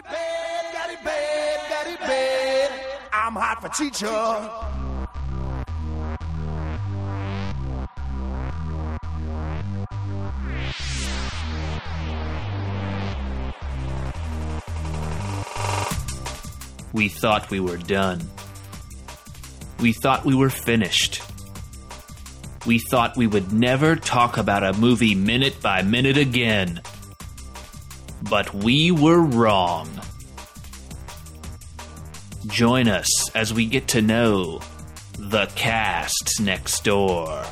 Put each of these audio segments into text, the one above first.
Bad, bad, bad. I'm hot for teacher. We thought we were done. We thought we were finished. We thought we would never talk about a movie minute by minute again. But we were wrong. Join us as we get to know the cast next door.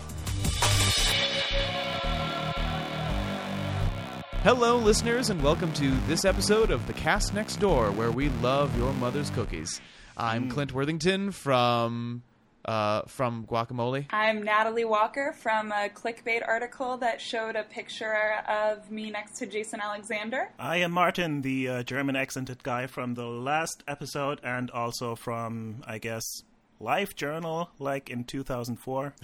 Hello, listeners, and welcome to this episode of The Cast Next Door, where we love your mother's cookies. I'm mm. Clint Worthington from uh, from Guacamole. I'm Natalie Walker from a clickbait article that showed a picture of me next to Jason Alexander. I am Martin, the uh, German accented guy from the last episode, and also from, I guess, LiveJournal, like in 2004.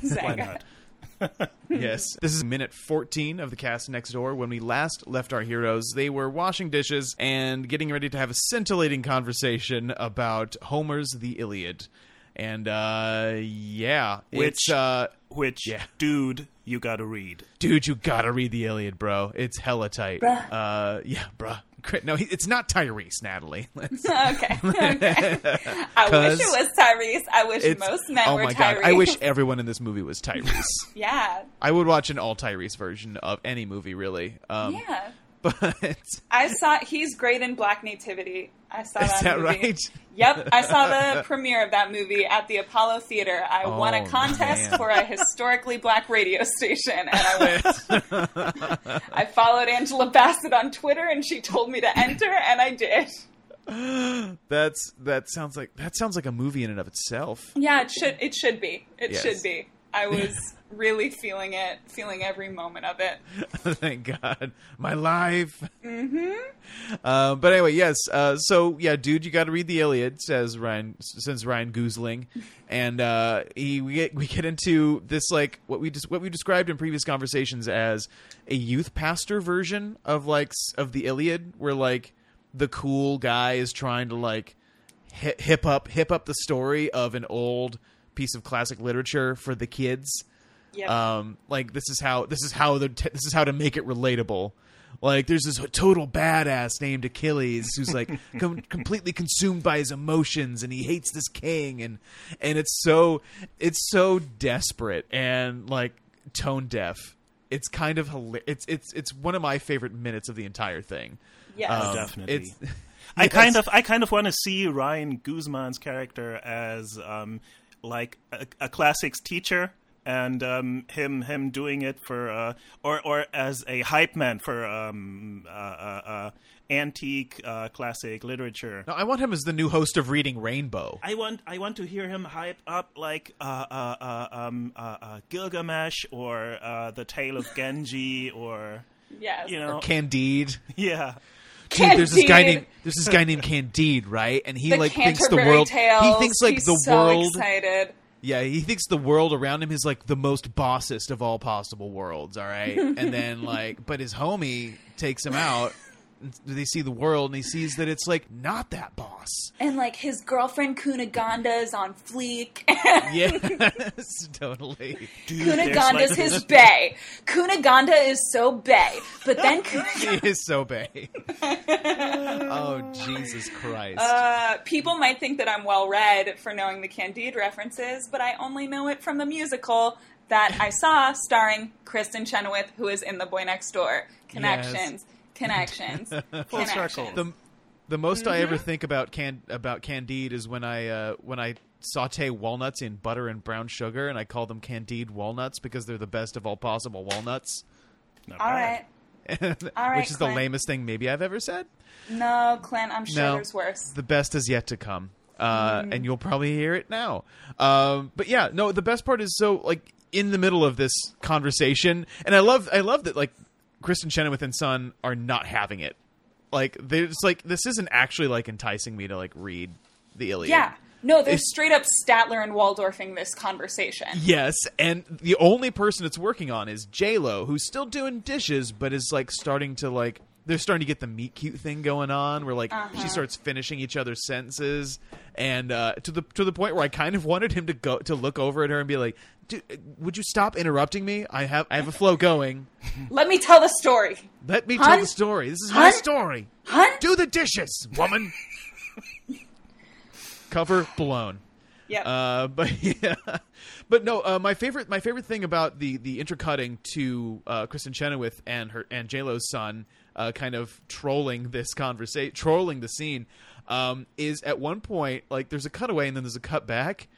Why not? Yes, this is minute 14 of The Cast Next Door. When we last left our heroes, they were washing dishes and getting ready to have a scintillating conversation about Homer's The Iliad. And uh, yeah, Which- it's uh, Which, Yeah. dude, you gotta read. dude, you gotta read The Iliad, bro. It's hella tight. Bruh. Uh, yeah, bruh. No, it's not Tyrese, Natalie. Let's- okay, okay. I wish it was Tyrese. I wish most men oh were my Tyrese. god! I wish everyone in this movie was Tyrese. yeah, I would watch an all Tyrese version of any movie, really. Um, yeah. But I saw he's great in Black Nativity. I saw Is that, that movie. right? Yep, I saw the premiere of that movie at the Apollo Theater. I oh, won Oh, a contest man. for a historically black radio station, and I went. I followed Angela Bassett on Twitter, and she told me to enter, and I did. that's that sounds like that sounds like a movie in and of itself. Yeah, it should. It should be. It Yes. should be. I was really feeling it, feeling every moment of it. Thank God, my life. Mm-hmm. Uh, but anyway, yes. Uh, so yeah, dude, you got to read the Iliad. Says Ryan. Says Ryan Goosling, and uh, he we get we get into this like what we just what we described in previous conversations as a youth pastor version of like of the Iliad, where like the cool guy is trying to like hip up hip up the story of an old piece of classic literature for the kids Yep. um like this is how this is how the this is how to make it relatable like there's this total badass named achilles who's like com- completely consumed by his emotions and he hates this king and and it's so it's so desperate and like tone deaf it's kind of hila- it's it's it's one of my favorite minutes of the entire thing yes. Um, definitely. it's I Yes. kind of, I kind of want to see Ryan Guzman's character as um, like a, a classics teacher, and um, him him doing it for, uh, or or as a hype man for um, uh, uh, uh, antique uh, classic literature. no, i want him as the new host of reading rainbow I want I want to hear him hype up like uh, uh, uh, um, uh, uh, Gilgamesh or uh, the Tale of Genji or yes. you know candide yeah Dude, there's this guy named there's this guy named Candide, right? And he the like thinks the Canterbury world Tales. he thinks like He's the so world Excited. Yeah, he thinks the world around him is like the most bossest of all possible worlds, all right? and then like but his homie takes him out they see the world and he sees that it's like not that boss. And like his girlfriend Cunegonda is on fleek. Yes, totally. Dude, there's, Cunegonda's like, his bae. Cunegonda is so bay, But then He is so bay. oh Jesus Christ. uh, people might think that I'm well read for knowing the Candide references, but I only know it from the musical that I saw starring Kristin Chenoweth, who is in The Boy Next Door. Connections. Connections. Full circle. the the most I Mm-hmm. ever think about can about Candide is when I uh, when I saute walnuts in butter and brown sugar, and I call them Candide walnuts because they're the best of all possible walnuts. Not All bad. right. All right, which is the lamest thing maybe I've ever said. No, Clint, I'm sure No. there's worse. The best is yet to come, uh, Mm-hmm. and you'll probably hear it now. Um, but yeah, no, the best part is so like in the middle of this conversation, and I love I love that like Kristin Chenoweth and Son are not having it. Like they're like this isn't actually like enticing me to like read the Iliad. Yeah. No, they're It's- straight up Statler and Waldorfing this conversation. Yes, and the only person it's working on is J Lo, who's still doing dishes, but is like starting to like they're starting to get the meet cute thing going on, where like Uh-huh. she starts finishing each other's sentences, and uh, to the to the point where I kind of wanted him to go to look over at her and be like, "Dude, would you stop interrupting me? I have I have a flow going. Let me tell the story. Let me tell the story. This is my story. Hun? Do the dishes, woman." Cover blown. Yep. Uh, but yeah, but no. Uh, my favorite, my favorite thing about the the intercutting to uh, Kristin Chenoweth and her and J Lo's son, uh, kind of trolling this conversation, trolling the scene, um, is at one point like there's a cutaway and then there's a cut back.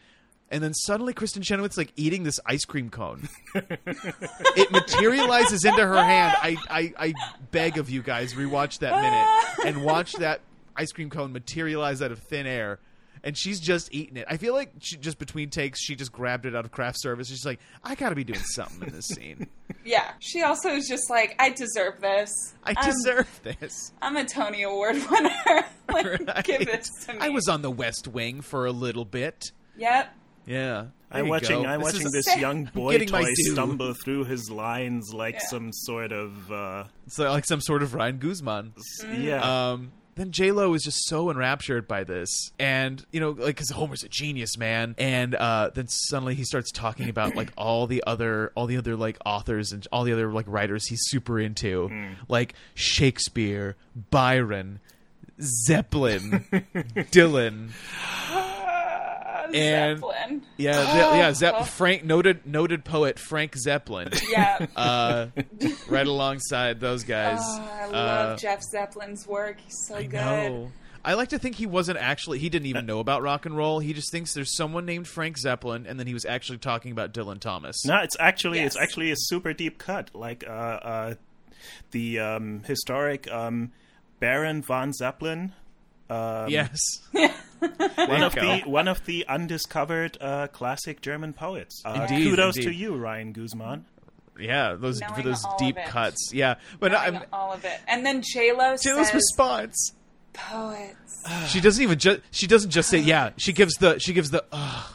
And then suddenly, Kristin Chenoweth's like eating this ice cream cone. it materializes into her hand. I, I, I beg of you guys, rewatch that minute and watch that ice cream cone materialize out of thin air. And she's just eating it. I feel like she just between takes, she just grabbed it out of craft service. She's like, I got to be doing something in this scene. yeah. She also is just like, I deserve this. I I'm- deserve this. I'm, a Tony Award winner. like, Right? Give this to me. I was on the West Wing for a little bit. Yep. Yeah, There I'm watching. go. I'm This watching is- this young boy getting toy stumble through his lines like Yeah. some sort of uh, It's like some sort of Ryan Guzman. yeah. Um, then J Lo is just so enraptured by this, and you know, like, because Homer's a genius, man. And uh, then suddenly he starts talking about like all the other, all the other like authors and all the other like writers he's super into, like Shakespeare, Byron, Zeppelin, Dylan. And- Zeppelin. Yeah, Ze- yeah, Zepp- Frank noted noted poet Frank Zeppelin. Yeah. Uh, right alongside those guys. Oh, I Uh, love Jeff Zeppelin's work. He's so I good. know. I like to think he wasn't actually. He didn't even know about rock and roll. He just thinks there's someone named Frank Zeppelin, and then he was actually talking about Dylan Thomas. No, it's actually it's actually a super deep cut. Like uh, uh, the um, historic um, Baron von Zeppelin, um, yes, one of you the one of the undiscovered uh, classic German poets. Uh, Indeed, kudos to you, Ryan Guzman. yeah, those for those deep cuts. Yeah, but Knowing I'm all of it. And then J Lo Jill's says response. poets. She doesn't even just. She doesn't just say yeah. She gives the. She gives the. Ugh,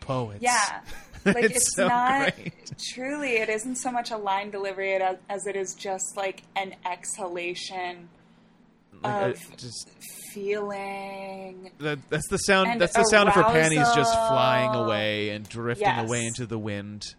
poets. Yeah. Like It's it's, so not great. truly it isn't so much a line delivery as, as it is just like an exhalation Like, of just feeling. that, that's the sound. That's the sound of her panties just flying away and drifting Yes. away into the wind.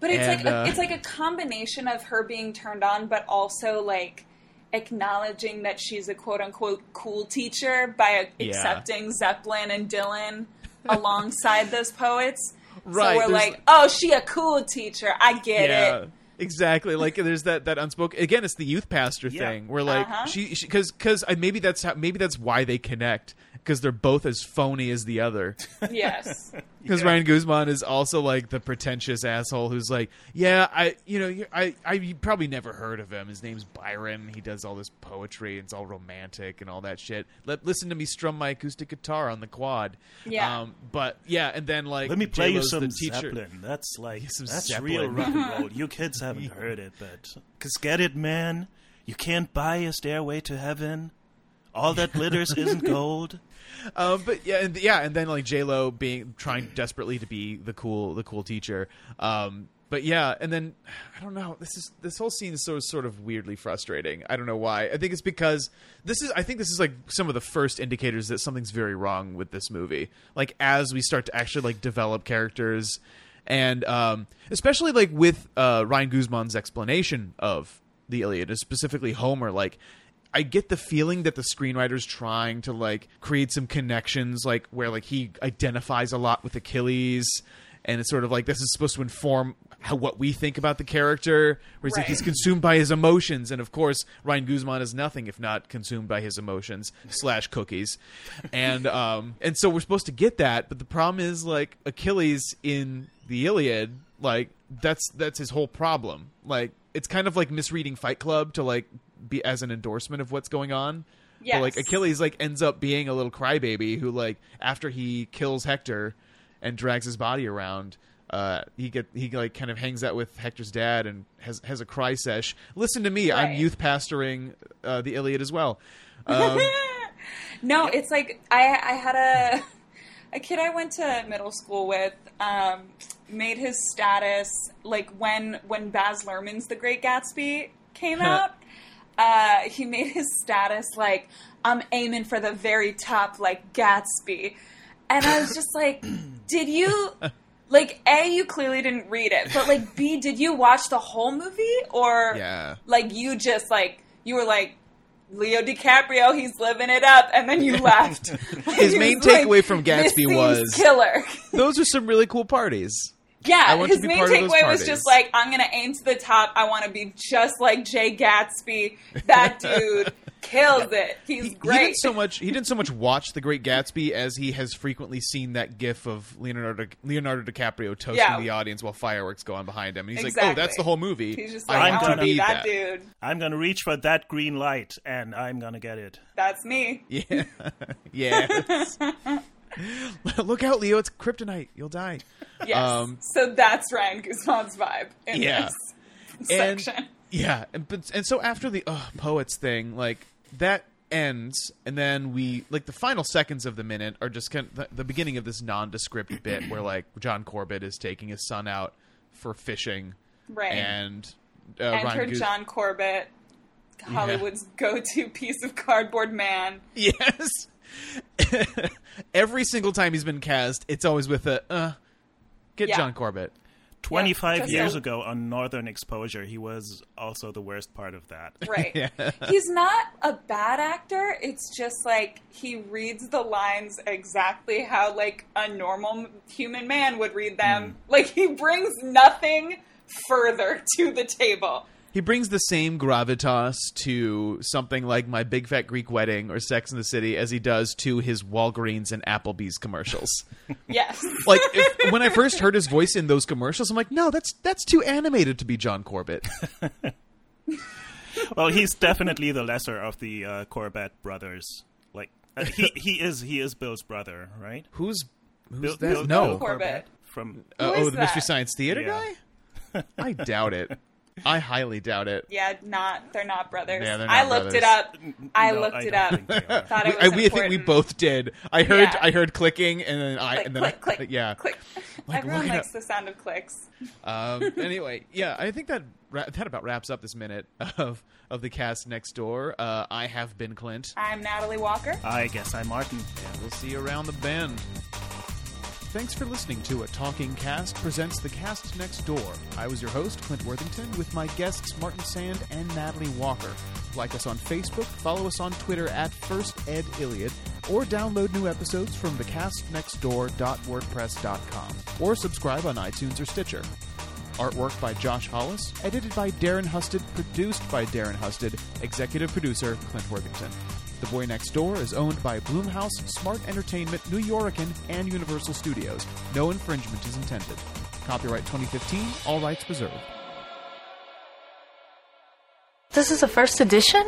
But it's And, like a, uh, it's like a combination of her being turned on, but also like acknowledging that she's a quote unquote cool teacher by Yeah. accepting Zeppelin and Dylan alongside those poets. Right, So we're like, oh, she a cool teacher. I get yeah it. Exactly like there's that that unspoken again it's the youth pastor Yeah. thing where like Uh-huh. she because because maybe that's how maybe that's why they connect because they're both as phony as the other Yes. because Ryan Guzman is also like the pretentious asshole who's like yeah I you know I I you probably never heard of him his name's Byron he does all this poetry and it's all romantic and all that shit let listen to me strum my acoustic guitar on the quad Yeah. um but yeah and then like Let me play you J-Lo's some teacher Zeppelin. That's like some that's Zeppelin. real rock and roll. You kids haven't heard it, but cause get it, man. You can't buy a stairway to heaven. All that glitters isn't gold. Um, but yeah, and, yeah, and then like J Lo being trying desperately to be the cool, the cool teacher. Um, but yeah, and then I don't know. This is this whole scene is so sort of weirdly frustrating. I don't know why. I think it's because this is. I think this is like some of the first indicators that something's very wrong with this movie. Like as we start to actually like develop characters, and um, especially like with uh, Ryan Guzman's explanation of the Iliad, specifically Homer, like. I get the feeling that the screenwriter's trying to like create some connections, like where like he identifies a lot with Achilles, and it's sort of like this is supposed to inform how what we think about the character. Where he's like he's consumed by his emotions, and of course Ryan Guzman is nothing if not consumed by his emotions slash cookies, and um and so we're supposed to get that, but the problem is like Achilles in the Iliad, like that's that's his whole problem. Like it's kind of like misreading Fight Club to like be as an endorsement of what's going on. But like Achilles like ends up being a little crybaby who like after he kills Hector and drags his body around, uh, he get he like kind of hangs out with Hector's dad and has has a cry sesh. Listen to me, I'm youth pastoring uh, the Iliad as well. Um, No, it's like I I had a a kid I went to middle school with um, made his status like when when Baz Luhrmann's The Great Gatsby came out, uh, he made his status like I'm aiming for the very top, like Gatsby, and I was just like, did you? Like A, you clearly didn't read it, but like B, did you watch the whole movie or Yeah. like you just like you were like Leo DiCaprio, he's living it up, and then you left. His main was like, takeaway from Gatsby was- killer. Those are some really cool parties. Yeah, I want to his main part of those takeaway was just like, I'm gonna aim to the top. I want to be just like Jay Gatsby. That dude kills it. He's He, he great. didn't so much. He didn't so much watch The Great Gatsby as he has frequently seen that GIF of Leonardo Leonardo DiCaprio toasting Yeah. the audience while fireworks go on behind him, and he's like, "Oh, that's the whole movie." He's just like, I, want I'm want to to be be that, that. dude. I'm gonna reach for that green light, and I'm gonna get it. That's me. Yeah, yes. Look out, Leo! It's kryptonite. You'll die. Yes. Um, so that's Ryan Guzman's vibe in Yeah. this and section. yeah, and but and so after the uh, poets thing, like that ends, and then we like the final seconds of the minute are just kind of the, the beginning of this nondescript bit where like John Corbett is taking his son out for fishing, Right. and uh, Enter Ryan Goose- John Corbett, Hollywood's go-to piece of cardboard man. Yes. Every single time he's been cast, it's always with a uh, get Yeah. John Corbett. 25 just years so- ago on Northern Exposure, he was also the worst part of that. Right. He's not a bad actor. It's just like he reads the lines exactly how like a normal human man would read them. Like he brings nothing further to the table. He brings the same gravitas to something like My Big Fat Greek Wedding or Sex in the City as he does to his Walgreens and Applebee's commercials. Yes. like if, when I first heard his voice in those commercials, I'm like, no, that's that's too animated to be John Corbett. Well, he's definitely the lesser of the uh, Corbett brothers. Like uh, he he is he is Bill's brother, right? Who's who's Bill- that? Bill- no, Bill Corbett. from Uh, oh, is the Mystery? Science Theater Yeah. guy. I doubt it. I highly doubt it. Yeah, not they're not brothers. Yeah, they're I looked brothers. it up. I No, looked I it don't up. think they are. Thought it was I, we I think we important. both did. I heard Yeah. I heard clicking and then I click, and then click, I, click, yeah. click. Like, Everyone look it likes up. the sound of clicks. Um, anyway, yeah, I think that ra- that about wraps up this minute of of the cast next door. Uh, I have been Clint, I'm Natalie Walker. I guess I'm Martin. and we'll see you around the bend. Thanks for listening to A Talking Cast presents The Cast Next Door. I was your host, Clint Worthington, with my guests Martin Sand and Natalie Walker. Like us on Facebook, follow us on Twitter at First Ed FirstEdIliad, or download new episodes from thecastnextdoor.wordpress.com, or subscribe on iTunes or Stitcher. Artwork by Josh Hollis, edited by Darren Husted, produced by Darren Husted, executive producer Clint Worthington. The Boy Next Door is owned by Blumhouse, Smart Entertainment, Nuyorican, and Universal Studios. No infringement is intended. Copyright 2015, all rights reserved. This is a first edition?